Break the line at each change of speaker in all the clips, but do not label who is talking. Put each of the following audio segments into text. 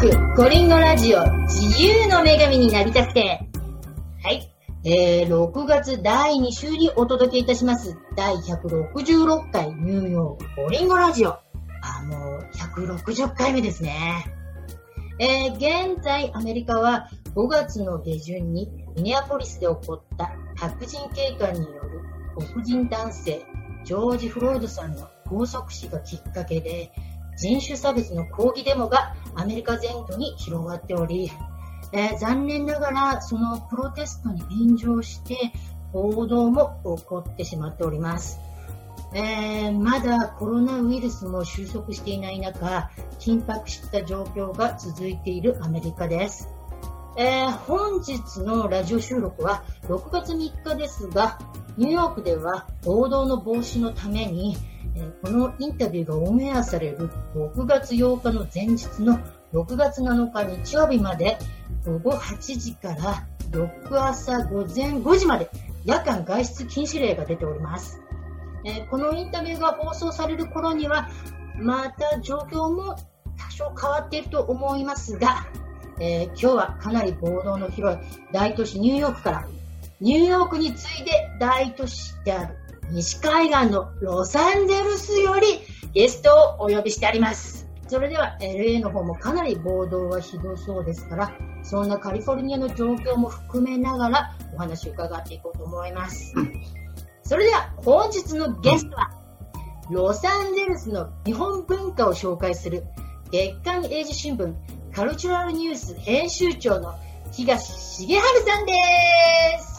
ーク、コリンゴラジオ、自由の女神になりたくて。はい。えー、6月第2週にお届けいたします。第166回ニューヨークコリンゴラジオ。あ、もう160回目ですね。えー、現在アメリカは5月の下旬にミネアポリスで起こった白人警官による黒人男性、ジョージ・フロイドさんの拘束死がきっかけで、人種差別の抗議デモがアメリカ全土に広がっており、えー、残念ながらそのプロテストに便乗して報道も起こってしまっております。えー、まだコロナウイルスも収束していない中、緊迫した状況が続いているアメリカです。えー、本日のラジオ収録は6月3日ですが、ニューヨークでは暴動の防止のために、え、このインタビューがオンエアされる6月8日の前日の6月7日日曜日まで午後8時から翌朝午前5時まで夜間外出禁止令が出ております。えー、このインタビューが放送される頃にはまた状況も多少変わっていると思いますが、えー、今日はかなり暴動の広い大都市ニューヨークから、ニューヨークに次いで大都市である西海岸のロサンゼルスよりゲストをお呼びしてあります。それでは LA の方もかなり暴動はひどそうですから、そんなカリフォルニアの状況も含めながらお話を伺っていこうと思います。それでは本日のゲストは、ロサンゼルスの日本文化を紹介する月刊英字新聞カルチュラルニュース編集長の東重治さんです。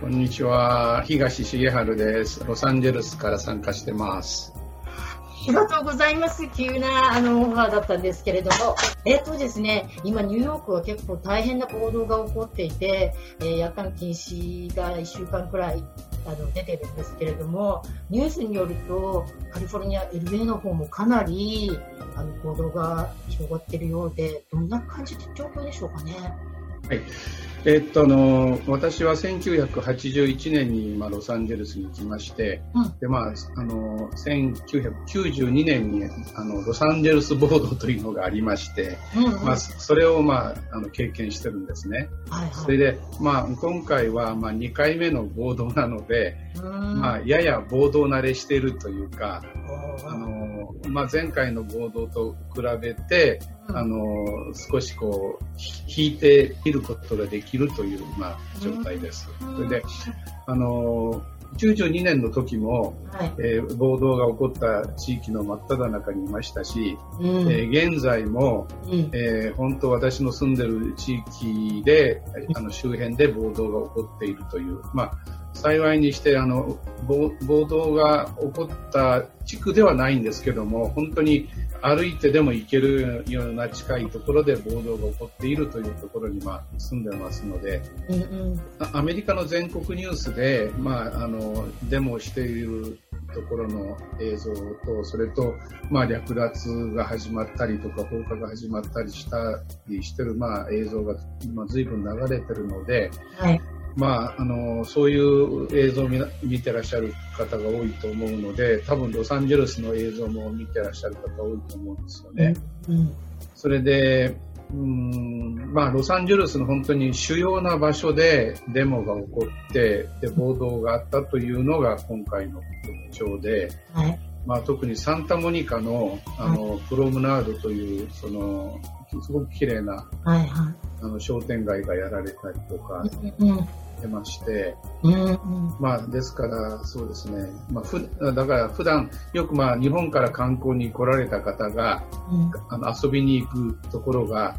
こんにちは、東重治です。ロサンゼルスから参加してます。
ありがとうございます。急なあのオファーだったんですけれども、えっとですね、今ニューヨークは結構大変な行動が起こっていて、えー、夜間禁止が1週間くらいあの出てるんですけれども、ニュースによるとカリフォルニア LA の方もかなりあの行動が広がっているようで、どんな感じの状況でしょうかね。
はい。えっと、あの、私は1981年に、まあ、ロサンゼルスに来まして、うん、で、まあ、あの、1992年に、あの、ロサンゼルスボードというのがありまして、うんうん、まあ、それを、まあ、あの、経験してるんですね。はいはい、それで、まあ、今回は、まあ、2回目のボードなので、まあ、やや暴動慣れしているというか、あの、まあ、前回の暴動と比べて、あの、少しこう、引いていることができるという、まあ、状態です。それで、あの、92年の時も、はい、えー、暴動が起こった地域の真っ只中にいましたし、うん、えー、現在も、うん、えー、本当私の住んでる地域で、あの周辺で暴動が起こっているという、まあ、幸いにしてあの暴動が起こった地区ではないんですけども本当に歩いてでも行けるような近いところで暴動が起こっているというところに、まあ、住んでますので、うんうん、アメリカの全国ニュースで、まあ、あのデモをしているところの映像とそれと、まあ、略奪が始まったりとか放火が始まったりしたりしてる、まあ、映像が今随分流れてるので、はい、まあ、あのそういう映像を見てらっしゃる方が多いと思うので多分ロサンゼルスの映像も見てらっしゃる方多いと思うんですよね。うん、それでうんまあ、ロサンゼルスの本当に主要な場所でデモが起こってで暴動があったというのが今回の特徴で、はい、まあ、特にサンタモニカのあの、はい、プロムナードというそのすごく綺麗な、はいはい、あの商店街がやられたりとか、うんてまして、まあ、ですから、そうですね、まあ、ふだから普段よくまあ日本から観光に来られた方が、うん、あの遊びに行くところが、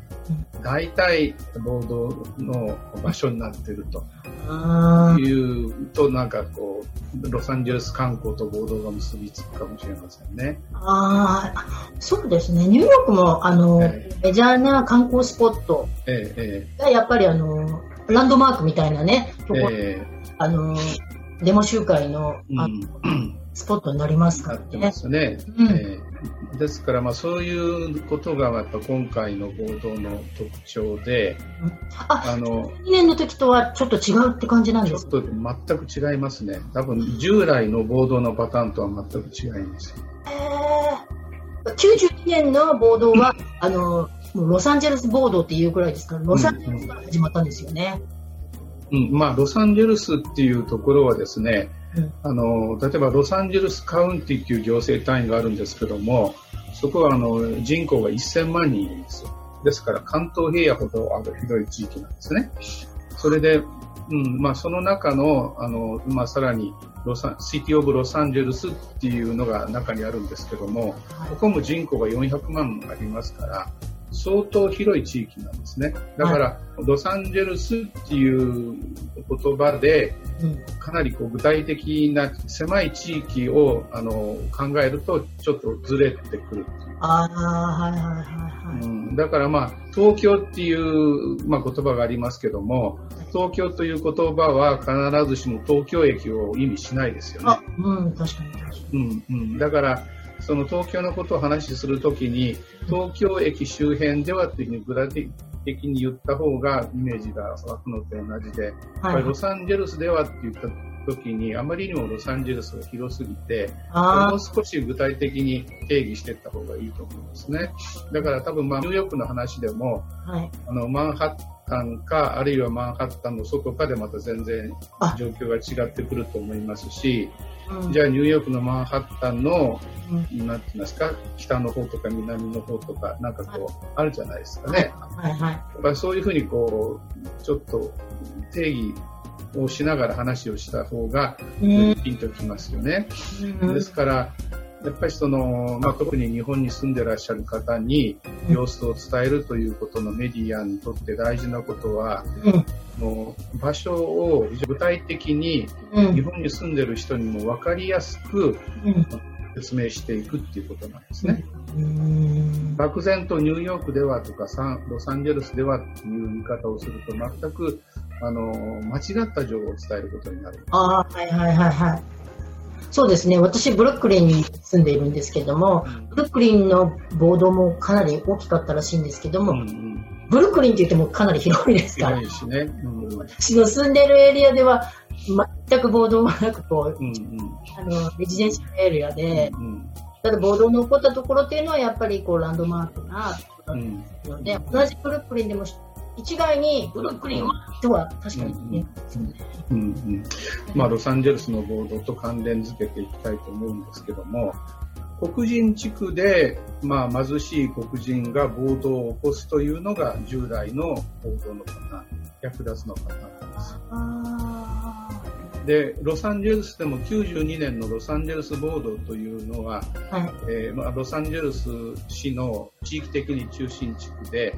大体暴動の場所になっているというと、なんかこう、ロサンゼルス観光と暴動が結びつくかもしれませんね。
ああ、そうですね。ニューヨークも、あの、えー、メジャーな観光スポットが、やっぱりあの、ランドマークみたいなね、とこ、えー、あの、デモ集会の、あの、うん、スポットになりますからね。なってますね。
うん、えー、ですから、まあ、そういうことが、やっぱ今回の暴動の特徴で、
うん、あ、あの、2年の時とはちょっと違うって感じなんです
か？ちょっと全く違いますね。多分、従来の暴動のパターンとは全く違います。
えー92年の暴動は、あの、ロサンゼルス暴動っていうくらいですか？ら、ロサンゼルスから始まったんですよね。
うん、うん、まあ、ロサンゼルスっていうところはですね、うん、あの例えばロサンゼルスカウンティっていう行政単位があるんですけども、そこはあの人口が1000万人いるんですよ。ですから関東平野ほどあるひどい地域なんですね。それで、うんまあ、その中のあの、まあ、さらにロサシティ・オブ・ロサンゼルスっていうのが中にあるんですけども、ここも人口が400万ありますから、相当広い地域なんですね。だから、ロサンゼルスっていう言葉で、かなりこう具体的な狭い地域をあの考えると、ちょっとずれてくるっていう。あはいはいはいはい。うん、だからまあ、東京っていう、まあ、言葉がありますけども、東京という言葉は必ずしも東京駅を意味しないですよね。
うん、確かに確かに。うん
うん、だから、その東京のことを話するときに、東京駅周辺ではというふうに具体的に言った方がイメージが湧くのと同じで、はい、ロサンゼルスではって言った時に、あまりにもロサンゼルスが広すぎて、もう少し具体的に定義していった方がいいと思うんですね。だから多分、まあ、ニューヨークの話でも、はい、あのマンハッタンか、あるいはマンハッタンの外かでまた全然状況が違ってくると思いますし、じゃあニューヨークのマンハッタンの、うん、なんて言いますか、北の方とか南の方とか、なんかこう、あるじゃないですかね。はいはい。やっぱそういうふうにこう、ちょっと定義をしながら話をした方が、ピンときますよね。うん、ですから、やっぱりその、まあ、特に日本に住んでらっしゃる方に様子を伝えるということのメディアにとって大事なことは、の場所を具体的に日本に住んでる人にも分かりやすく説明していくっていうことなんですね。漠然とニューヨークではとかロサンゼルスではっていう言い方をすると全くあの間違った情報を伝えることになる。
あはいはいはいはい。そうですね。私、ブルックリンに住んでいるんですけども、ブルックリンの暴動もかなり大きかったらしいんですけども、うんうんブルックリンって言ってもかなり広いですから。広いね。うん、私の住んでるエリアでは全く暴動がなくこう、うんうん、あのレジデンシャルエリアで、うんうん、ただ暴動の起こったところっていうのはやっぱりこうランドマークなので、うん、同じブルックリンでも一概にブルックリンはとは確かにね。
うんうん、まあ、ロサンゼルスの暴動と関連づけていきたいと思うんですけども、黒人地区で、まあ、貧しい黒人が暴動を起こすというのが従来の暴動のパターン、略奪のパターンです。で、ロサンゼルスでも92年のロサンゼルス暴動というのは、はい、えー、まあ、ロサンゼルス市の地域的に中心地区で、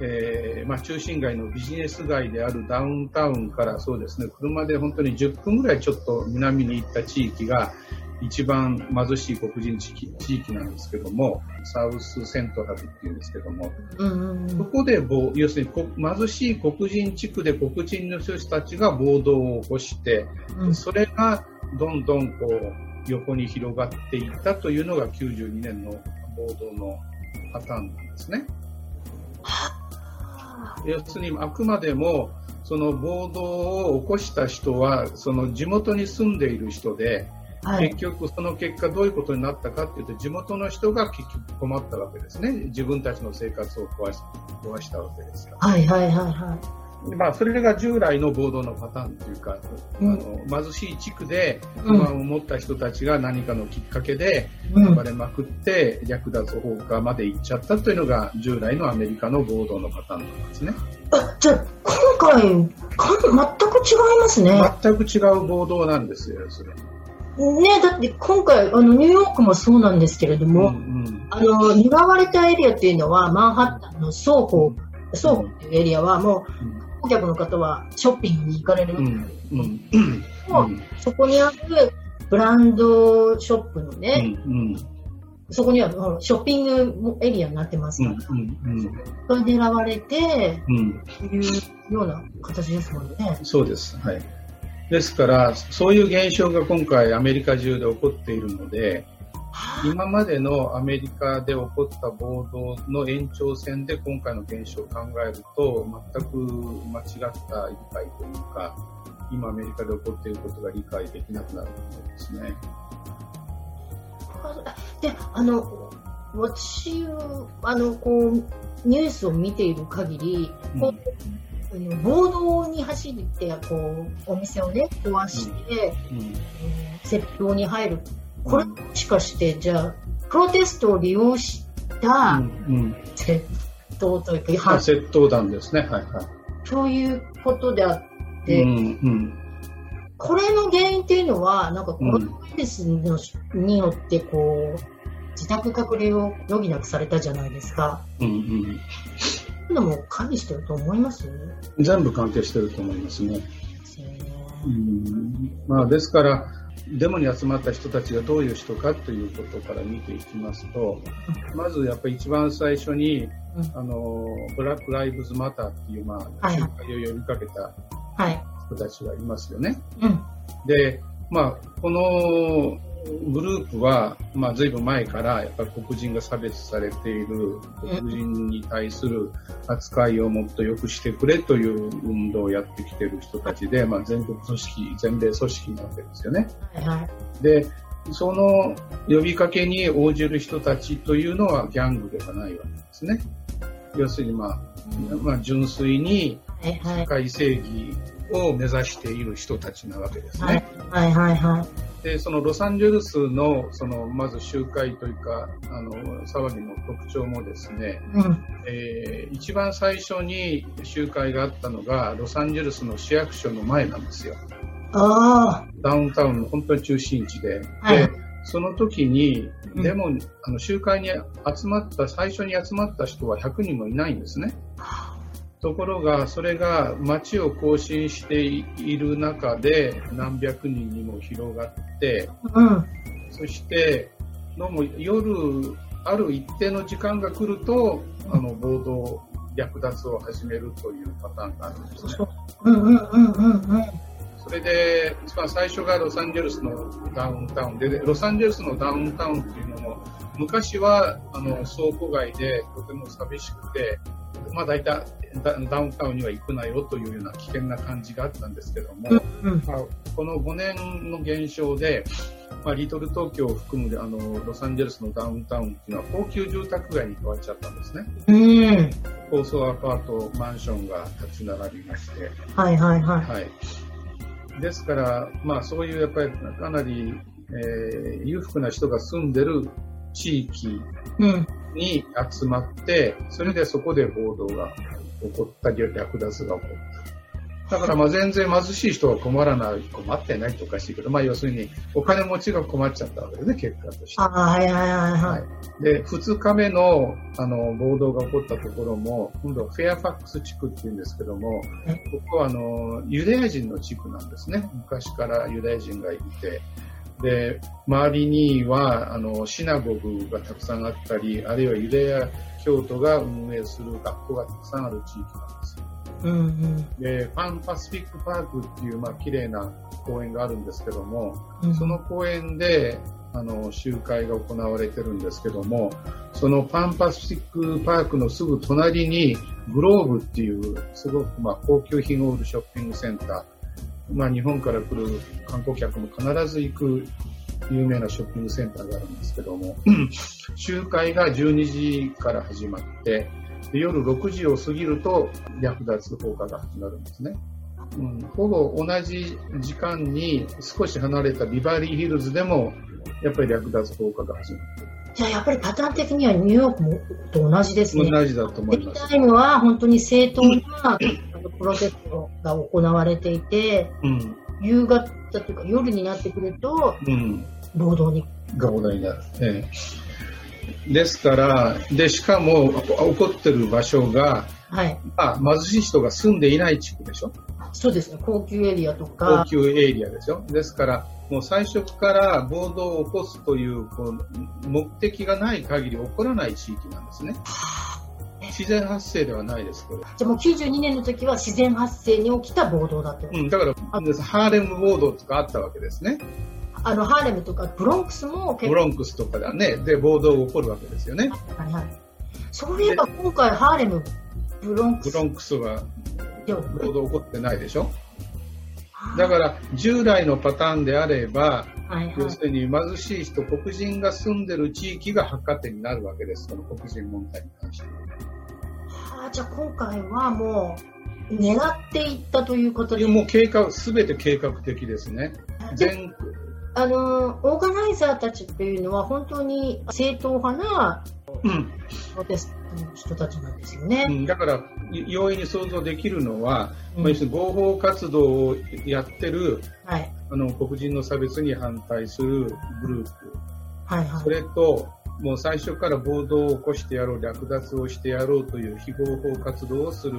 えー、まあ、中心街のビジネス街であるダウンタウンからそうですね、車で本当に10分ぐらいちょっと南に行った地域が、一番貧しい黒人地域地域なんですけども、サウスセントラルっていうんですけども、うんうん、そこで要するに貧しい黒人地区で黒人の人たちが暴動を起こして、うん、それがどんどんこう横に広がっていったというのが92年の暴動のパターンなんですね。要するにあくまでもその暴動を起こした人はその地元に住んでいる人で、はい、結局その結果どういうことになったかっていうと地元の人が結局困ったわけですね自分たちの生活を壊し壊したわけですから。はいはいはいはいまあ、それが従来の暴動のパターンというか、うん、あの貧しい地区で不満を持った人たちが何かのきっかけで暴れまくって略奪放火まで行っちゃったというのが従来のアメリカの暴動のパターンなんですね。
あじゃあ今回全く違いますね。
全く違う暴動なんですよ、それ。
ね、だって今回あのニューヨークもそうなんですけれども、うんうん、あの狙われたエリアっていうのはマンハッタンの倉庫倉庫っていうエリアはもう、顧客の方はショッピングに行かれる。わけですけど、うん。うん、そこにあるブランドショップのね、うんうん、そこにはショッピングエリアになってますから、うんうん、それ狙われて、うん、いうような形ですもんね。
そうです。はい。ですから、そういう現象が今回アメリカ中で起こっているので、今までのアメリカで起こった暴動の延長線で今回の現象を考えると、全く間違った理解というか、今アメリカで起こっていることが理解できなくなると思うんですね。
で、あの、私あのこうニュースを見ている限り、うん、暴動に走ってこうお店をね壊して、うん。うん、窃盗に入る。これもしかしてじゃあプロテストを利用した窃盗というか、
窃盗団ですね。はいはい。
そういうことであって、うんうん。これの原因っていうのは、なんかコロナウイルスの、によってこう、自宅隔離を余儀なくされたじゃないですか。うんうん。そうのも関係してると思います
全部関係してると思いますね。うん。まあ、ですから、デモに集まった人たちがどういう人かということから見ていきますと、まずやっぱり一番最初に、うん、あのブラック・ライブズ・マターっていう、まあ、集会を呼びかけた人たちがいますよね。はい、で、まあ、このグループは、まあ、随分前からやっぱり黒人が差別されている黒人に対する扱いをもっと良くしてくれという運動をやってきている人たちで、まあ、全国組織、全米組織なわけですよね。はい、で、その呼びかけに応じる人たちというのはギャングではないわけですね。要するに、まあ、まあ、純粋に社会正義を目指している人たちなわけですね。はい、はい、はいはい。で、そのロサンゼルスの、その、まず集会というか、あの、騒ぎの特徴もですね、うん、えー、一番最初に集会があったのが、ロサンゼルスの市役所の前なんですよ。ああ。ダウンタウンの本当に中心地で。はい、で、その時に、でも、うん、あの集会に集まった、最初に集まった人は100人もいないんですね。ところが、それが街を更新している中で何百人にも広がって、うん、そしてどうも夜、ある一定の時間が来ると、あの暴動、略奪を始めるというパターンがあるんですね。それで、一番最初がロサンゼルスのダウンタウンで、ロサンゼルスのダウンタウンっていうのも、昔はあの倉庫街でとても寂しくて、まあ、大体ダウンタウンには行くなよというような危険な感じがあったんですけども、うんまあ、この5年の減少で、まあ、リトル東京を含むあのロサンゼルスのダウンタウンっていうのは高級住宅街に変わっちゃったんですね。うん、高層アパート、マンションが立ち並びまして。はいはいはい。はい、ですから、まあそういうやっぱりかなり、えー、裕福な人が住んでる地域に集まって、それでそこで暴動が起こったり、略奪が起こった。だからまあ全然貧しい人は困らない、困ってないとおかしいけど、まあ要するにお金持ちが困っちゃったわけですね、結果として。はいはいはいはい。で、2日目のあの暴動が起こったところも、今度はフェアファックス地区っていうんですけども、ここはあのユダヤ人の地区なんですね。昔からユダヤ人がいて、で、周りには、あの、シナゴグがたくさんあったり、あるいはユダヤ教徒が運営する学校がたくさんある地域なんです。よ。うんうん、で、パンパシフィックパークっていう、まあ、綺麗な公園があるんですけども、うん、その公園で、あの、集会が行われてるんですけども、そのパンパシフィックパークのすぐ隣に、グローブっていう、すごく、まあ、高級品を売るショッピングセンター、まあ、日本から来る観光客も必ず行く有名なショッピングセンターがあるんですけども、集会が12時から始まって、夜6時を過ぎると略奪放火が始まるんですね。うん、ほぼ同じ時間に少し離れたビバリーヒルズでもやっぱり略奪放火が始まって
じゃあやっぱりパターン的にはニューヨークもと同じですね。
同じだと思います。
タイムは本当に正当なプロテストが行われていて、うん、夕方というか夜になってくると、うん、暴動に。
暴動になる。ええ、ですから、で、しかも起こってる場所が、はい。あ、貧しい人が住んでいない地区でしょ？
そうですね。高級エリアとか。
高級エリアでしょですから、もう最初から暴動を起こすというこう目的がない限り起こらない地域なんですね。自然発生ではないです、これ。
じゃあもう92年の時は自然発生に起きた暴動だと。
うん、だから、ハーレム暴動とかあったわけですね。
あの、ハーレムとかブロンクスも
ブロンクスとかだね、で、暴動が起こるわけですよね。はいはい。
そういえば今回ハーレム、ブロンク
ス。ブロンクスは暴動起こってないでしょ？だから従来のパターンであればはいはい、要するに貧しい人、黒人が住んでる地域が発火点になるわけです、その黒人問題に関して
は。あ、じゃあ今回はもう、狙っていったということで
もう計画、すべて計画的ですね。全
あの、オーガナイザーたちっていうのは本当に正統派な、うん、プロテストの人たちなんですよね。
うん、だから、容易に想像できるのは、うん、要するに合法活動をやってる、はい、あの黒人の差別に反対するグループ、はいはい、それと、もう最初から暴動を起こしてやろう、略奪をしてやろうという非合法活動をする、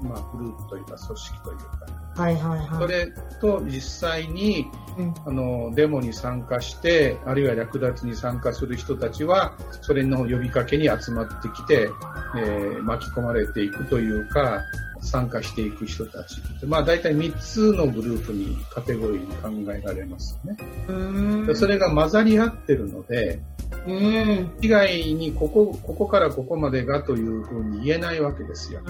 まあ、グループというか組織というか、はいはいはい、それと実際に、うん、あのデモに参加してあるいは略奪に参加する人たちはそれの呼びかけに集まってきて、えー、巻き込まれていくというか参加していく人たち。まあ大体3つのグループにカテゴリーに考えられますね。それが混ざり合ってるので、うん。以外にここ、ここからここまでがというふうに言えないわけですよ。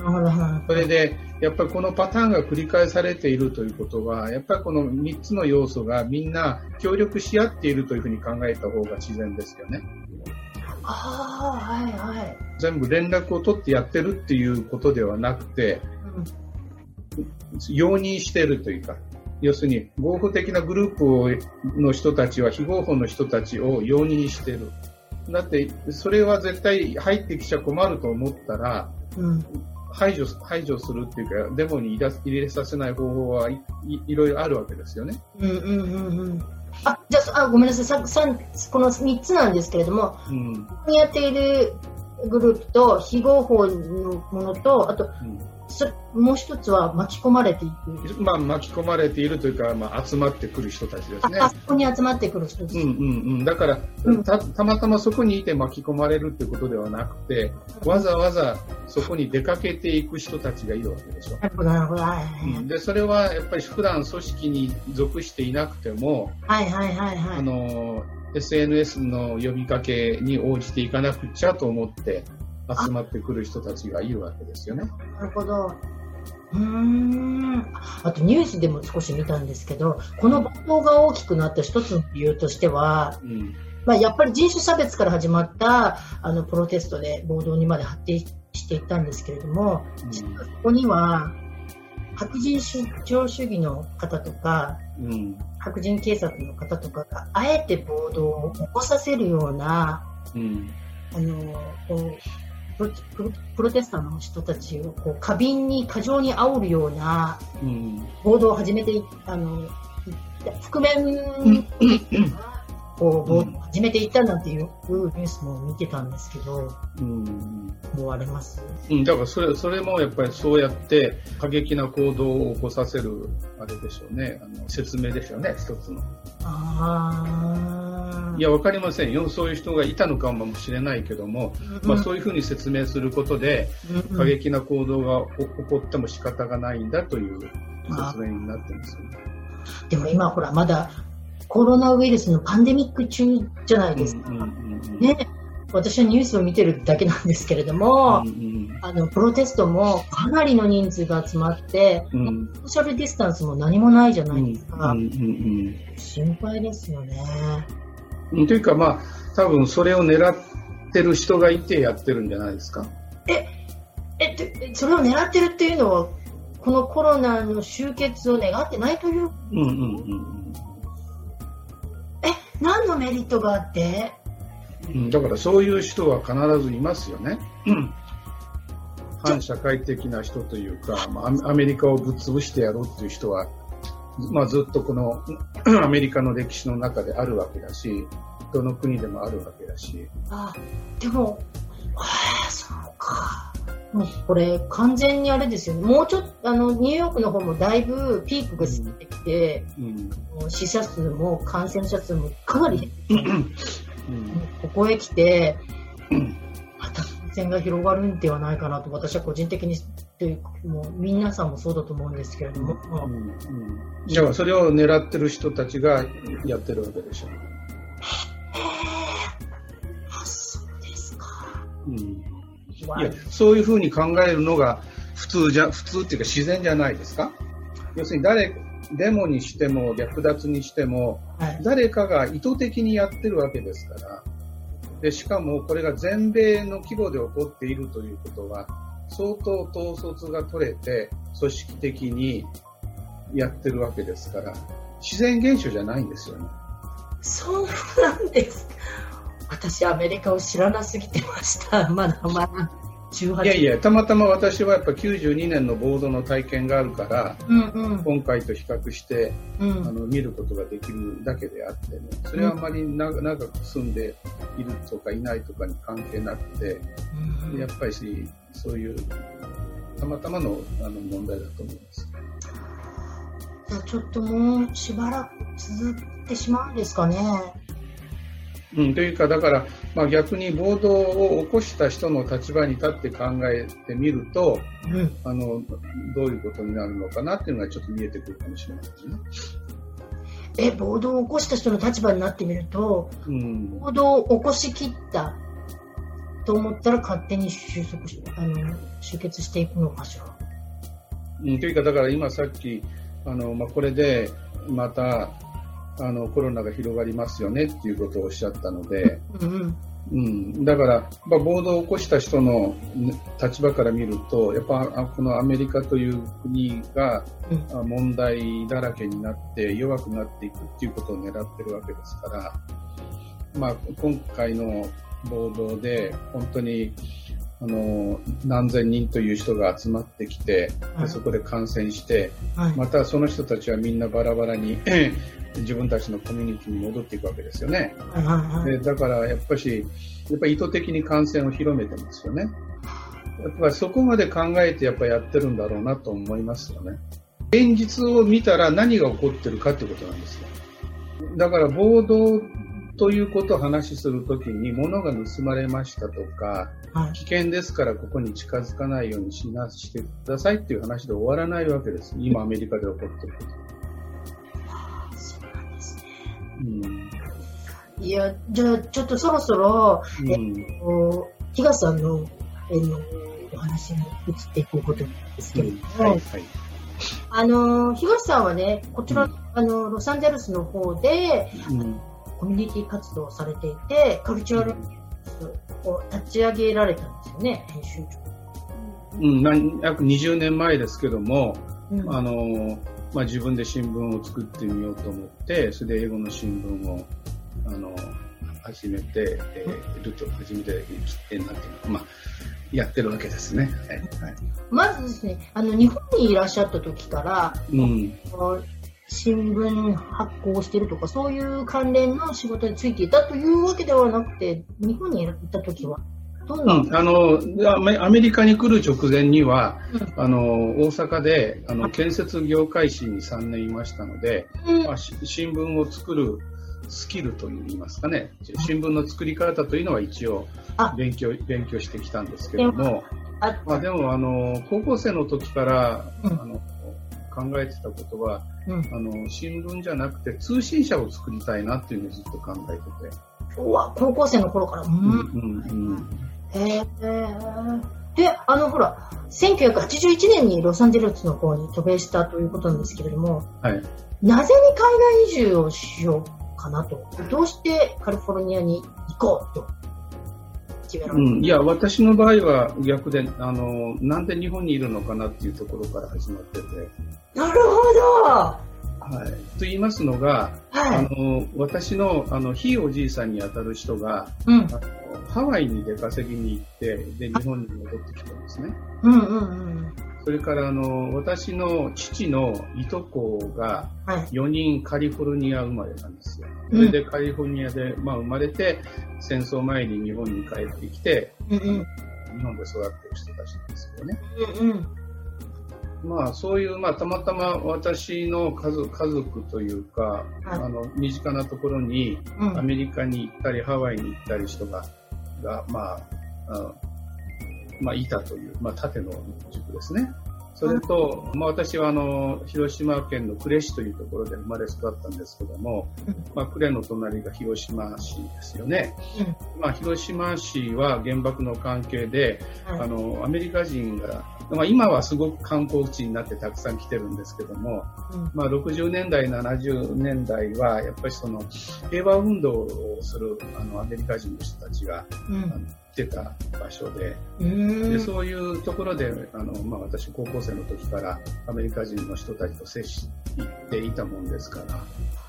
それで、やっぱりこのパターンが繰り返されているということは、やっぱりこの3つの要素がみんな協力し合っているというふうに考えた方が自然ですよね。
ああ、はいはい。
全部連絡を取ってやってるっていうことではなくて、容認しているというか、要するに合法的なグループの人たちは非合法の人たちを容認している。だって、それは絶対入ってきちゃ困ると思ったら、うん、排除排除するっていうか、デモに入れさせない方法はいいろいろあるわけですよね。うんうんうん
うん。あ、じゃあ、あごめんなさい。ささこの3つなんですけれども、うん、やっているグループと非合法のものと、あと、うんもう一つは巻き込まれていく。
まあ、巻き込まれているというか、まあ、集まってくる人たちですね。
あそこに集まってくる人たち。うんうん
うん。だから、うん、た、たまたまそこにいて巻き込まれるってことではなくて、わざわざそこに出かけていく人たちがいるわけでしょ。なるほど、なるほど。はい、うん、で、それはやっぱり普段組織に属していなくても、はいはいはいはい。あの、SNS の呼びかけに応じていかなくちゃと思って、集まってくる人たちがいるわけですよね。
なるほど。うん。あとニュースでも少し見たんですけど、この暴動が大きくなった一つの理由としては、うん、まあ、やっぱり人種差別から始まったあのプロテストで暴動にまで発展していったんですけれども、うん、そこには白人主張主義の方とか、うん、白人警察の方とかがあえて暴動を起こさせるような、うん、あのこうプロテスタントの人たちをこう過敏に過剰に煽るような報道を始めてあの覆面こう、う始めていったなんていうニュースも見てたんですけど、うん、思われます。
うん、だからそれそれもやっぱりそうやって過激な行動を起こさせるあれでしょうね。あの説明でしょうね一つの。あいや分かりませんよ。そういう人がいたのかもしれないけども、うん、まあ、そういうふうに説明することで、過激な行動が起こっても仕方がないんだという説明になってるんですよね。
でも今ほらまだコロナウイルスのパンデミック中じゃないですか。ね、私はニュースを見てるだけなんですけれども、うんうん、あのプロテストもかなりの人数が集まって、うん、ソーシャルディスタンスも何もないじゃないですか。心配ですよね。
というか、まあ、多分それを狙ってる人がいてやってるんじゃないですか。
え、え、それを狙ってるっていうのは、このコロナの終結を願ってないという？うんうんうん何のメリットがあって、
うん、だからそういう人は必ずいますよね。うん、反社会的な人というか、まあ、アメリカをぶっ潰してやろうっていう人は、まあ、ずっとこのアメリカの歴史の中であるわけだし、どの国でもあるわけだし。
あでも、ああ、そうか。これ完全にあれですよね。もうちょっと、あの、ニューヨークの方もだいぶピークが過ぎてきて、うん、死者数も感染者数もかなり減ってきて、うん、ここへ来て、また感染が広がるんではないかなと私は個人的にというもう皆さんもそうだと思うんですけれども。うん。うん、
だからそれを狙ってる人たちがやってるわけでしょ。う。へ
あ、そうですか。
うんいや、そういうふうに考えるのが普通じゃ、普通っていうか自然じゃないですか？要するに誰、デモにしても略奪にしても、はい、誰かが意図的にやってるわけですから。でしかもこれが全米の規模で起こっているということは相当統率が取れて組織的にやってるわけですから。自然現象じゃないんですよね。
そうなんです私アメリカを知らなすぎてました。まだまだ。
18いやいや、たまたま私はやっぱ92年のボードの体験があるから、うんうん、今回と比較して、うん、あの見ることができるだけであってね、それはあまり長く住んでいるとかいないとかに関係なくて、うん、やっぱりそういうたまたまのあの問題だと思います。
じゃあちょっともうしばらく続いてしまうんですかね。
うん、というか、だから、まあ、逆に暴動を起こした人の立場に立って考えてみると、うん、あのどういうことになるのかなっていうのがちょっと見えてくるかもしれないですね。
え暴動を起こした人の立場になってみると、うん、暴動を起こしきったと思ったら勝手に収束しあの集結していくのかしら。
うん、というか、だから今さっき、あのまあ、これでまたあのコロナが広がりますよねっていうことをおっしゃったので、うん、うん、だから、まあ、暴動を起こした人の立場から見ると、やっぱこのアメリカという国が問題だらけになって弱くなっていくっていうことを狙ってるわけですから、まあ、今回の暴動で本当にあの何千人という人が集まってきて、はい、そこで感染して、はい、またその人たちはみんなバラバラに 自分たちのコミュニティに戻っていくわけですよね。でだからやっぱり、やっぱり意図的に感染を広めてますよね。やっぱりそこまで考えてやっぱやってるんだろうなと思いますよね。現実を見たら何が起こってるかってことなんですよ。だから暴動ということを話しするときに物が盗まれましたとか、はい、危険ですからここに近づかないようにしなしてくださいっていう話で終わらないわけです。今アメリカで起こってること。
いや、じゃあ、ちょっとそろそろ、うん、えっと、東さんの、えの、お話に移っていくことなんですけれども、うん、はい、はい、あの、東さんはね、こちら、うん、あの、ロサンゼルスの方で、コミュニティ活動をされていて、カルチュアルを立ち上げられたんですよね、編集長。
うん、約20年前ですけども、あの、まあ、自分で新聞を作ってみようと思って、それで英語の新聞を、あの、始めて、えー、ると、初めて切ってなんていうのまあ、やってるわけですね。はい。はい、
まずですね、あの、日本にいらっしゃった時から、うん。新聞発行してるとか、そういう関連の仕事についていたというわけではなくて、日本にいた時は、
うん、あのアメリカに来る直前には、うん、あの大阪であの建設業界士に3年いましたので、うん、まあ、新聞を作るスキルといいますかね新聞の作り方というのは一応勉強勉強してきたんですけども。まあ、でもあの高校生の時から、あの考えてたことは、あの新聞じゃなくて通信社を作りたいなっていうのをずっと考えてて。
うわ高校生の頃から。うんうんうんへえ。で、あの、ほら、1981年にロサンゼルスの方に渡米したということなんですけれども、はい、なぜに海外移住をしようかなと。どうしてカリフォルニアに行こうと。
うん、いや、私の場合は逆で、あの、なんで日本にいるのかなっていうところから始まってて。
なるほど。
はい、と言いますのが、はい、あの私のあのひいおじいさんにあたる人が、うん、あのハワイに出稼ぎに行ってで日本に戻ってきたんですね。うんうんうん、それからあの私の父のいとこが4人カリフォルニア生まれなんですよ。それでカリフォルニアで、まあ、生まれて戦争前に日本に帰ってきて、うんうん、日本で育ってる人たちなんですよね。うんうん。まあ、そういう、まあ、たまたま私の家族家族というか、はい、あの身近なところに、アメリカに行ったりハワイに行ったり人がが、まああまあ、いたという、まあ、縦の軸ですね。それと、まあ、私はあの広島県の呉市というところで生まれ育ったんですけども、まあ、呉の隣が広島市ですよね、まあ、広島市は原爆の関係で、あのアメリカ人がまあ、今はすごく観光地になってたくさん来てるんですけども、うん、まあ、60年代、70年代はやっぱりその平和運動をするあのアメリカ人の人たちが、うん、来てた場所ででそういうところであの、まあ、私高校生の時からアメリカ人の人たちと接していたもんですから。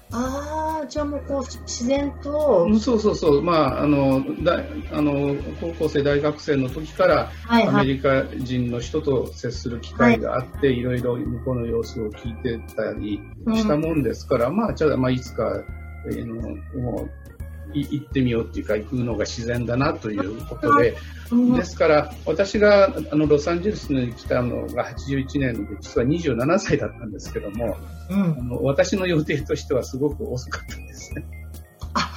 ああ、じゃあもうこう自然と。
そうそうそう、まあ、あの、だあの高校生、大学生の時から、アメリカ人の人と接する機会があって、はい、いろいろ向こうの様子を聞いてたりしたもんですから、うん、まあ、じゃあ、まあ、いつか、えー、のもう行ってみようっていうか、行くのが自然だなということで、ですから、私があのロサンゼルスに来たのが81年で、実は27歳だったんですけども、うん、あの私の予定としてはすごく遅かったんですね。
あ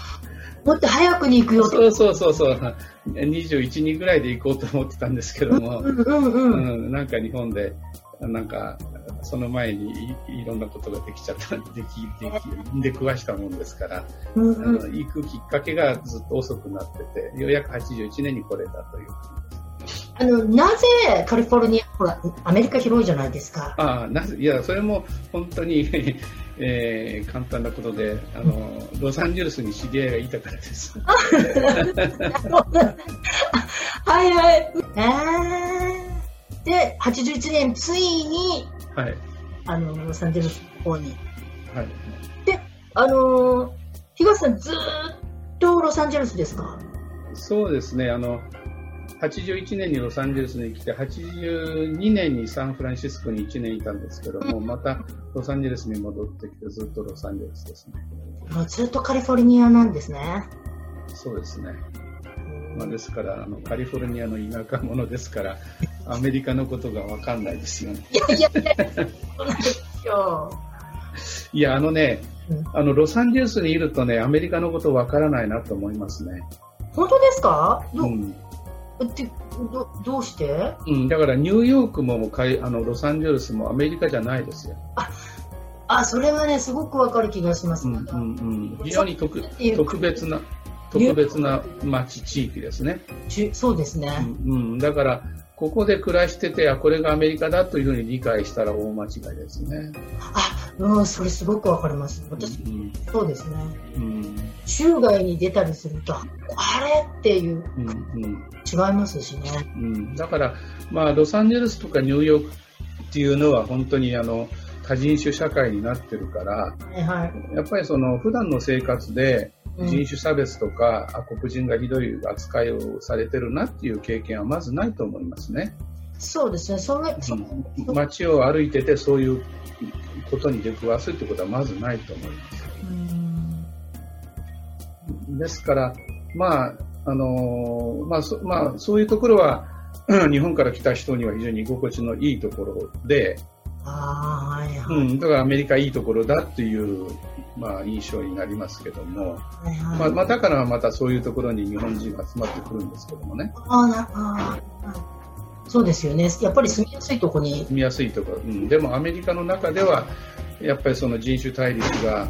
もっと早くに行くよ
そうそうそうそう。21、2ぐらいで行こうと思ってたんですけども、うんうんうん。うん、なんか日本で、なんか、その前にいろんなことができちゃった、でき、でき、で食わしたもんですから、うんうん、あの行くきっかけがずっと遅くなってて、ようやく81年に来れたという
あの、なぜカリフォルニア、ほら、アメリカ広いじゃないですか。
ああ、なぜ、いや、それも本当にえー、簡単なことで、あの、ロサンゼルスに知り合いがいたからです。
はいはい。えー、で、81年、ついに、はい。あの、ロサンゼルスの方に。はい。で、あの、東さんずっとロサンゼルスですか？
そうですね。あの、81年にロサンゼルスに来て、82年にサンフランシスコに1年いたんですけども、またロサンゼルスに戻ってきて、ずっとロサンゼルスですね。
もうずっとカリフォルニアなんですね。
そうですね。まあ、ですからあの、カリフォルニアの田舎者ですから、アメリカのことが分かんないですよね。いやいやいや、そうなんあのね、あの、ロサンゼルスにいるとね、アメリカのこと分からないなと思いますね。
本当ですか？う？ん。ってどどうして、
うん、だからニューヨークもかいあのロサンゼルスもアメリカじゃないですよ。
ああそれはねすごくわかる気がします、うんうんう
ん、非常に特特別な特別な町地域ですね。
そうですね、
うん、うん、だからここで暮らしてて、あ、これがアメリカだというふうに理解したら大間違いですね。
あ、うん、それすごくわかります。私、うん、そうですね。うん、州外に出たりすると、あれ？っていう、うんうん、違いますしね。
うん、だから、まあ、ロサンゼルスとかニューヨークっていうのは本当にあの、多人種社会になってるから、はいはい、やっぱりその普段の生活で人種差別とか、うん、黒人がひどい扱いをされてるなっていう経験はまずないと思いますね。
そうですね。それ、
うん、街を歩いててそういうことに出くわすってことはまずないと思います。ですから、まあ、あのまあそまあ、そういうところは、日本から来た人には非常に居心地のいいところで、あはいはいうん、だからアメリカいいところだっていう、まあ、印象になりますけども、はいはい、まあ、まあ、だからまたそういうところに日本人が集まってくるんですけどもね。あなあ
そうですよね。やっぱり住みやすいところに。
住みやすいところ。うん。でもアメリカの中では、やっぱりその人種対立が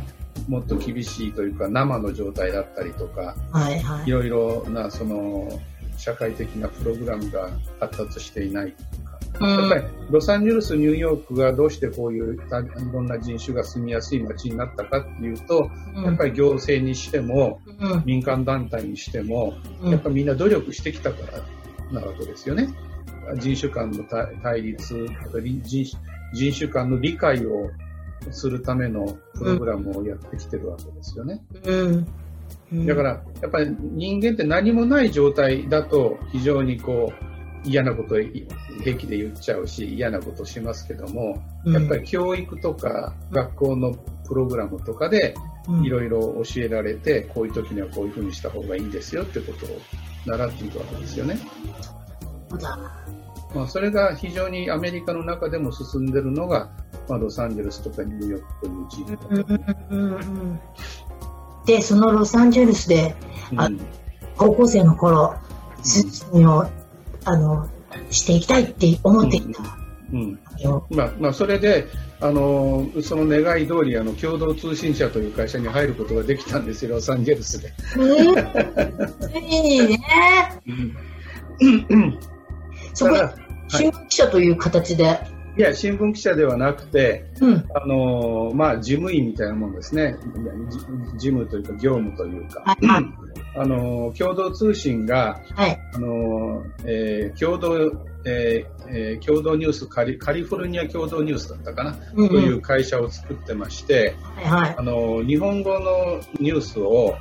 もっと厳しいというか、生の状態だったりとか、はいはい、いろいろなその社会的なプログラムが発達していないやっぱりロサンゼルス、ニューヨークがどうしてこういういろんな人種が住みやすい街になったかっていうと、やっぱり行政にしても、民間団体にしても、やっぱりみんな努力してきたからなわけですよね。人種間の対立人、人種間の理解をするためのプログラムをやってきてるわけですよね。うん。だから、やっぱり人間って何もない状態だと非常にこう、嫌なこと平気で言っちゃうし嫌なことしますけども、やっぱり教育とか学校のプログラムとかでいろいろ教えられて、こういう時にはこういうふうにした方がいいんですよってことを習っていくわけですよね。まあ、それが非常にアメリカの中でも進んでるのが、まあ、ロサンゼルスとかニューヨークという地域。
で、そのロサンゼルスで、うん、高校生の頃、うん、をあのしていきたいって思っていた。うん、
うん、まあまあ、それであのその願い通りあの共同通信社という会社に入ることができたんですよロサンゼルスで。ついにね。うん、
そこ新聞記者という形で。
いや、新聞記者ではなくて、うん、あの、まあ、事務員みたいなもんですね。事務というか、業務というか。はい、あの、共同通信が、はい、あの、えー、共同、えーえー、共同ニュースカリ、カリフォルニア共同ニュースだったかな、うんうん、という会社を作ってまして、はい、あの、日本語のニュースを、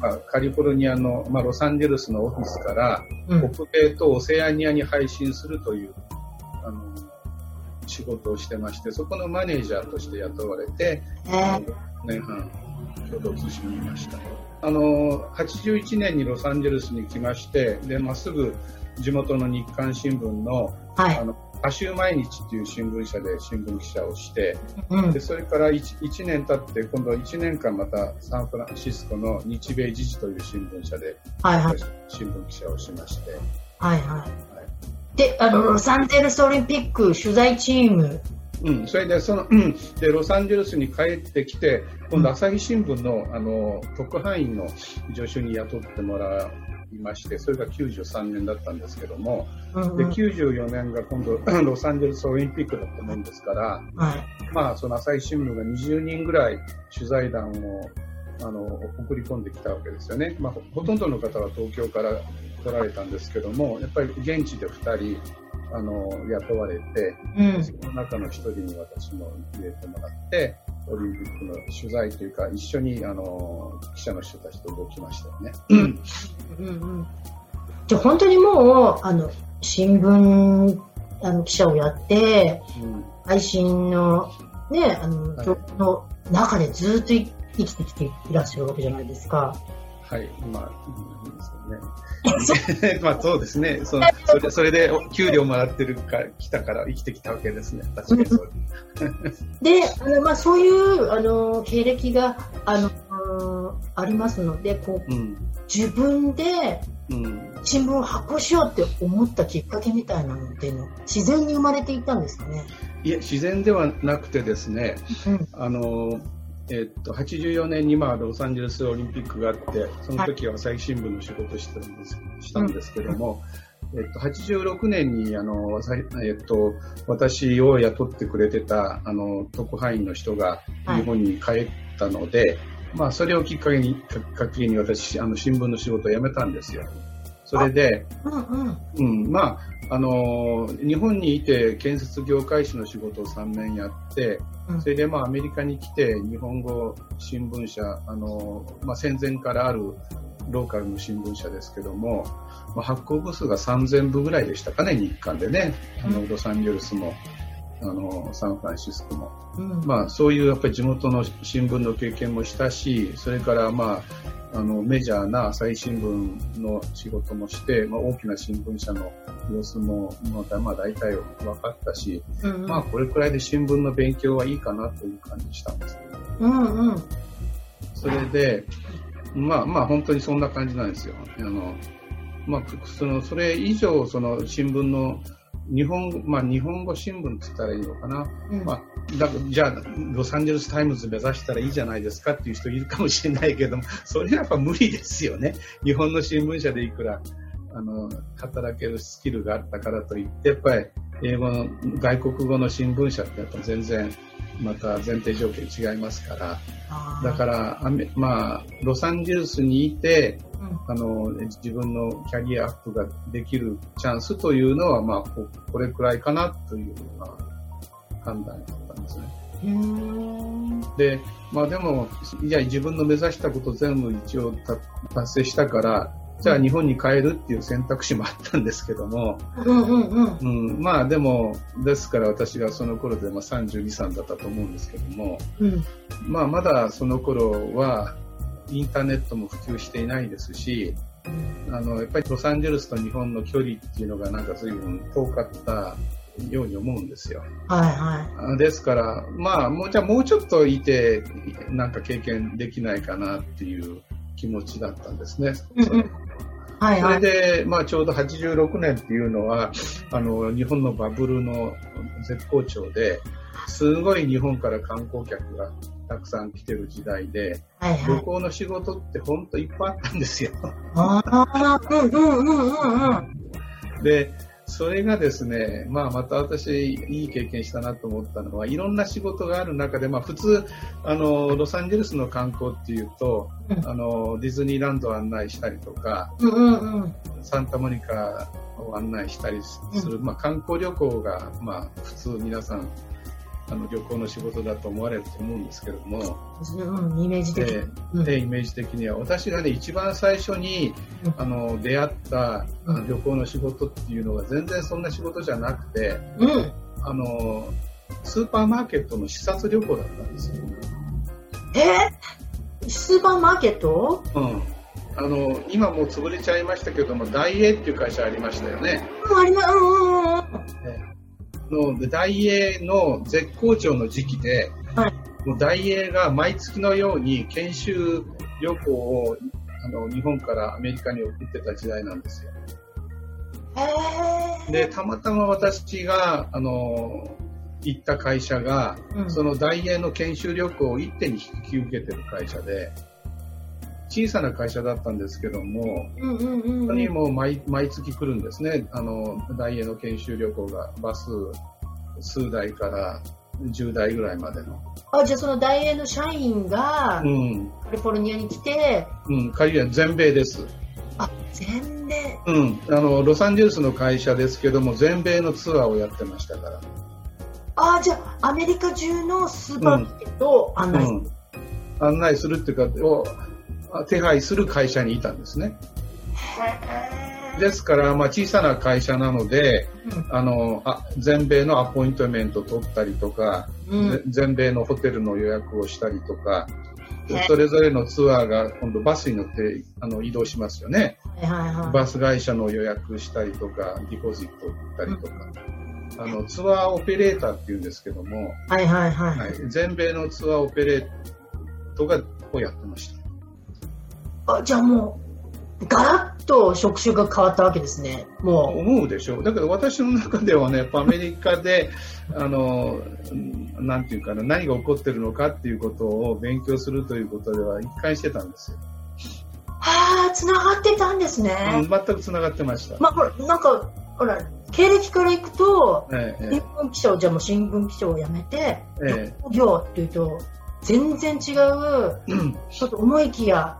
まあ、カリフォルニアの、まあ、ロサンゼルスのオフィスから、うん、北米とオセアニアに配信するという、あの、仕事をしてまして、そこのマネージャーとして雇われて、えー、年半、共同通信にいました。あの、81年にロサンゼルスに来まして、で、まっすぐ地元の日刊新聞の、はい、あの、亜州毎日っていう新聞社で新聞記者をして、うん、でそれから 1, 1年経って今度は1年間またサンフランシスコの日米時事という新聞社で、はいはい、新聞記者をしまして。
はいはい。で、あの、ロサンゼルスオリンピック取材チーム。
うん、それで、その、うん、で、ロサンゼルスに帰ってきて、今度朝日新聞の、あの、特派員の助手に雇ってもらいまして、それが93年だったんですけども、うんうん、で、94年が今度、ロサンゼルスオリンピックだったもんですから、はい、まあ、その朝日新聞が20人ぐらい取材団をあの送り込んできたわけですよね、まあ、ほとんどの方は東京から来られたんですけども、やっぱり現地で2人あの雇われて、うん、その中の1人に私も入れてもらって、オリンピックの取材というか、一緒にあの記者の人たちと動きましたよね。うん
うんじゃ本当にもうあの新聞あの記者をやって、うん、配信のねあの、はい、の中でずっと生きてきていらっしゃるわけじゃないですか。
はい、まあ、いいですよね。まあそうですね。そそれそれで給料もらってるか来たから生きてきたわけですね。確かにそう。
で、あのまあそういうあの経歴があのありますので、こう、うん、自分で新聞を発行しようって思ったきっかけみたいなのっていうの自然に生まれていたんですかね。
いや自然ではなくてですね、うん、あのえっと、84年にまあロサンゼルスオリンピックがあって、その時は朝日新聞の仕事をしてたんですしたんですけども、えっと、86年にあの、えっと、私を雇ってくれてたあの特派員の人が日本に帰ったので、はい、まあ、それをきっかけに、きっかけに私、あの新聞の仕事を辞めたんですよ。それで、うん、うん。うん、まあ、あの日本にいて建設業界士の仕事を3年やって、それでまあアメリカに来て日本語新聞社、あのまあ、戦前からあるローカルの新聞社ですけども、まあ、発行部数が3000部ぐらいでしたかね、日韓でね、あのロサンゼルスも。あのサンフランシスコも、うん、まあ、そういうやっぱり地元の新聞の経験もしたしそれからまああのメジャーな朝日新聞の仕事もして、まあ、大きな新聞社の様子も、まあ、大体分かったし、うんうん、まあこれくらいで新聞の勉強はいいかなという感じしたんですけど、うんうん、それで、まあまあ本当にそんな感じなんですよ。あのまあ、そのそれ以上その新聞の日本、まあ、日本語新聞って言ったらいいのかな。うん、まあ、だじゃあ、ロサンゼルスタイムズ目指したらいいじゃないですかっていう人いるかもしれないけども、それはやっぱ無理ですよね。日本の新聞社でいくら、あの、働けるスキルがあったからといって、やっぱり英語の、外国語の新聞社ってやっぱ全然、また前提条件違いますから、だからまあ、ロサンゼルスにいて、うん、あの自分のキャリアアップができるチャンスというのは、まあ、ここれくらいかなという、まあ、判断だったんですね。で、まあでも、いや、自分の目指したこと全部一応達成したから、じゃあ日本に帰るっていう選択肢もあったんですけども、うんうんうんうん、まあでも、ですから私がその頃でまあ32、3だったと思うんですけども、うん、まあまだその頃はインターネットも普及していないですし、あの、やっぱりロサンゼルスと日本の距離っていうのがなんか随分遠かったように思うんですよ。はいはい。ですから、まあ、もう、じゃあもうちょっといて、なんか経験できないかなっていう気持ちだったんですね。うんはいはい、それで、まあ、ちょうど86年っていうのは、あの、日本のバブルの絶好調で、すごい日本から観光客がたくさん来てる時代で、はいはい、旅行の仕事って本当いっぱいあったんですよ。ああ、うんうんうんうんうん。で、それがですね、まあ、また私、いい経験したなと思ったのは、いろんな仕事がある中で、まあ、普通あの、ロサンゼルスの観光っていうと、うん、あのディズニーランドを案内したりとか、うんうんうん、サンタモニカを案内したりする、うん、まあ、観光旅行が、まあ、普通皆さんあの旅行の仕事だと思われると思うんですけれども、
うん、イメージ的
で、うん、でイメージ的には。私がね一番最初に、うん、あの出会った旅行の仕事っていうのが全然そんな仕事じゃなくて、うん、あのスーパーマーケットの視察旅行だったんですよ。
え？スーパーマーケット？
うん。あの今もう潰れちゃいましたけども、ダイエーっていう会社ありましたよね。
うん、ありま、うんうんうん。
の大英の絶好調の時期で、はい、もう大英が毎月のように研修旅行をあの日本からアメリカに送ってた時代なんですよ。でたまたま私があの行った会社が、うん、その大英の研修旅行を一手に引き受けてる会社で、小さな会社だったんですけども、うんうんうんうん、にも毎毎月来るんですね、あの大英の研修旅行がバス数台から10台ぐらいまでの。
あじゃあその大英の社員が、うん、カリフォルニアに来て、
うん、カリフォルニア全米です。
あ全米。
うん、あのロサンゼルスの会社ですけども全米のツアーをやってましたから。
あじゃあアメリカ中のスーパーマーケットを案内する、
うん、案内するっていうか手配する会社にいたんですね。ですから、まあ、小さな会社なので、うん、あのあ全米のアポイントメント取ったりとか、うん、全米のホテルの予約をしたりとか、それぞれのツアーが今度バスに乗ってあの移動しますよね、はいはい、バス会社の予約したりとか、ディポジット売ったりとか。あのツアーオペレーターっていうんですけども、
はいはいはい、はい、
全米のツアーオペレートがをやってました。
あ、じゃあもう、ガラッと職種が変わったわけですね。も
う。思うでしょ。だけど私の中ではね、やっぱアメリカで、あの、なんていうかな、何が起こってるのかっていうことを勉強するということでは一貫してたんですよ。
はあ、繋がってたんですね。
うん、全く繋がってました。
まあ、ほら、なんか、ほら、経歴からいくと、ええ、新聞記者を、じゃあもう新聞記者を辞めて、ええ、業っていうと、全然違う、うん、ちょっと思いきや、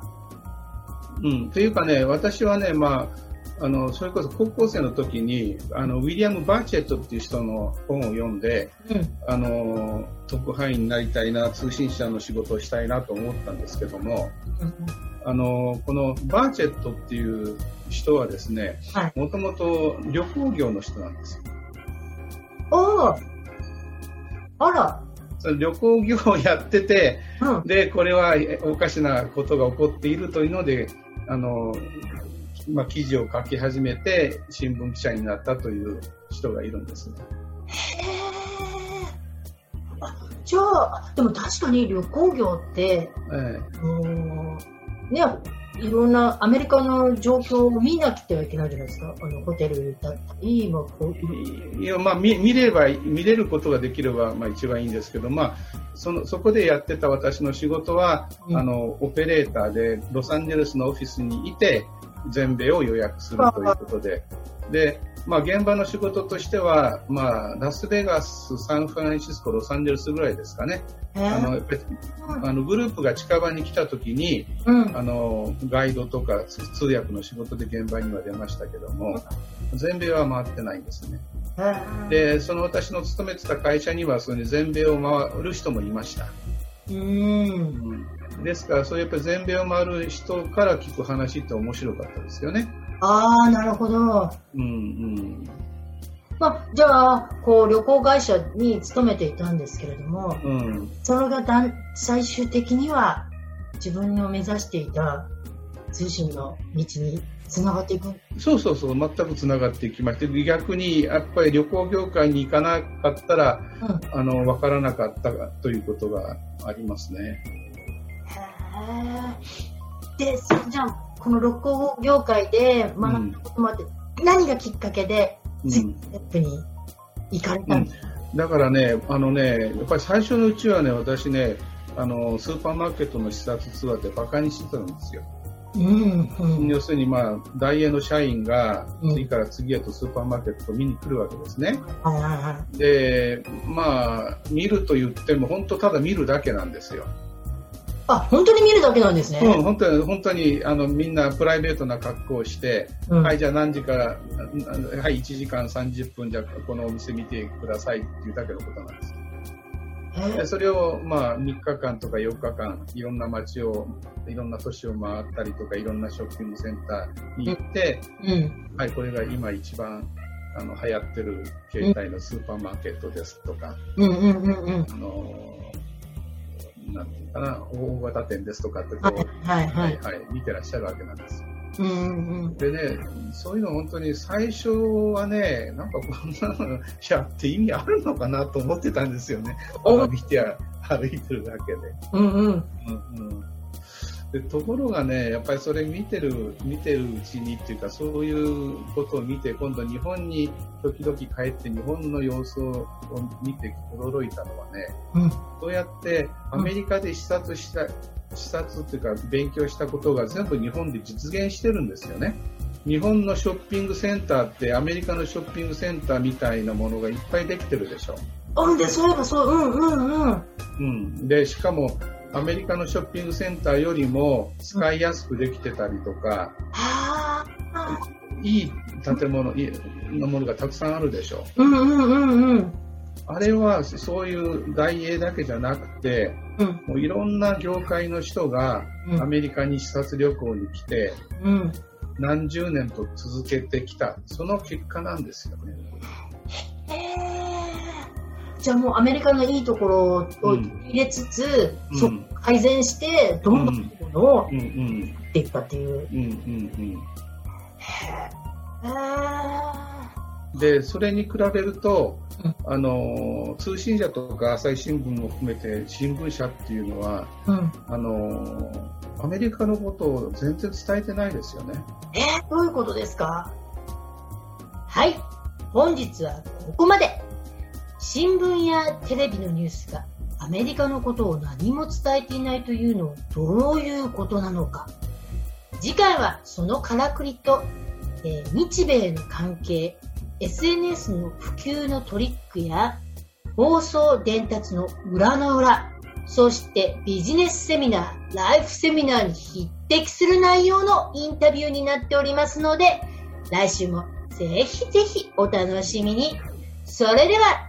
うん、というかね、私はね、まあ、あのそれこそ高校生の時にあのウィリアム・バーチェットっていう人の本を読んで、うん、あの特派員になりたいな通信社の仕事をしたいなと思ったんですけども、うん、あのこのバーチェットっていう人はですねもともと旅行業の人なんですよ。
ああら。
その旅行業をやってて、うん、でこれはおかしなことが起こっているというのであの、まあ、記事を書き始めて新聞記者になったという人がいるんですね。
じゃあでも確かに旅行業って、ええ、ねいろんなアメリカの状況を見なくてはいけないじゃないですか、あのホテルだったり、まあ、こ
ういやまあ見見れば見れることができればまあ一番いいんですけど、まあ、そのそこでやってた私の仕事は、うん、あのオペレーターでロサンゼルスのオフィスにいて全米を予約するということで。でまあ、現場の仕事としては、まあ、ラスベガス、サンフランシスコ、ロサンゼルスぐらいですかね。あのあのグループが近場に来た時に、うん、あのガイドとか通訳の仕事で現場には出ましたけども全米は回ってないんですね。でその私の勤めてた会社にはその全米を回る人もいました。うん、ですからそういうやっぱり全米を回る人から聞く話って面白かったですよね。
ああなるほど。うんうんまあ、じゃあこう旅行会社に勤めていたんですけれども、うん、それがだん最終的には自分の目指していた通信の道につながっていく。
そうそうそう全くつながっていきまして逆にやっぱり旅行業界に行かなかったら、うん、あの分からなかったということがありますね。
へでじゃあこの旅行業界で学んだこともあって、うん、何がきっかけでステップに行かれたんですか、
うん、だからね、あのね、やっぱり最初のうちはね、私ね、あのスーパーマーケットの視察ツアーってバカにしてたんですよ。
うんうん、
要するに、まあ、大英の社員が次から次へとスーパーマーケットを見に来るわけですね。で、まあ、見ると言っても本当ただ見るだけなんですよ。
あ、本当に見るだけなんですね。
うん、本当に、本当に、あの、みんなプライベートな格好をして、うん、はい、じゃあ何時から、はい、1時間30分、じゃあこのお店見てくださいっていうだけのことなんです。でそれを、まあ、3日間とか4日間、いろんな街を、いろんな都市を回ったりとか、いろんなショッピングセンターに行って、うん、はい、これが今一番、あの、流行ってる携帯のスーパーマーケットですとか、
うんうんうんうん、
あのなんていうかな、大型店ですとかってこ
う、はい、はい、
はい、見てらっしゃるわけなんです。
うんうん、
でね、そういうの本当に最初はね、なんかこんなのやって意味あるのかなと思ってたんですよね。見て歩いてるだけで。
うんうん。うんうん
でところがね、やっぱりそれ見てる、見てるうちにっていうか、そういうことを見て、今度日本に時々帰って日本の様子を見て驚いたのはね、うん、そうやってアメリカで視察した、うん、視察っていうか勉強したことが全部日本で実現してるんですよね。日本のショッピングセンターってアメリカのショッピングセンターみたいなものがいっぱいできてるでしょ。
うんで、そうそう、うんうんうん。
うん。で、しかもアメリカのショッピングセンターよりも使いやすくできてたりとか、
うん、
いい建物のものがたくさんあるでしょ。
うんうんうんうん。
あれはそういう大英だけじゃなくて、うん、もういろんな業界の人がアメリカに視察旅行に来て、
うん、
何十年と続けてきた、その結果なんですよね。
じゃあもうアメリカのいいところを入れつつ、うん、そ改善して、どんどんものをっていったっていう。うんうんうん
で、それに比べると、あの、通信社とか朝日新聞も含めて新聞社っていうのは、うん、あの、アメリカのことを全然伝えてないですよね。
えー、どういうことですか？はい。本日はここまで。新聞やテレビのニュースがアメリカのことを何も伝えていないというのはどういうことなのか。次回はそのからくりと、えー、日米の関係、SNS の普及のトリックや放送伝達の裏の裏、そしてビジネスセミナー、ライフセミナーに匹敵する内容のインタビューになっておりますので、来週もぜひぜひお楽しみに。それでは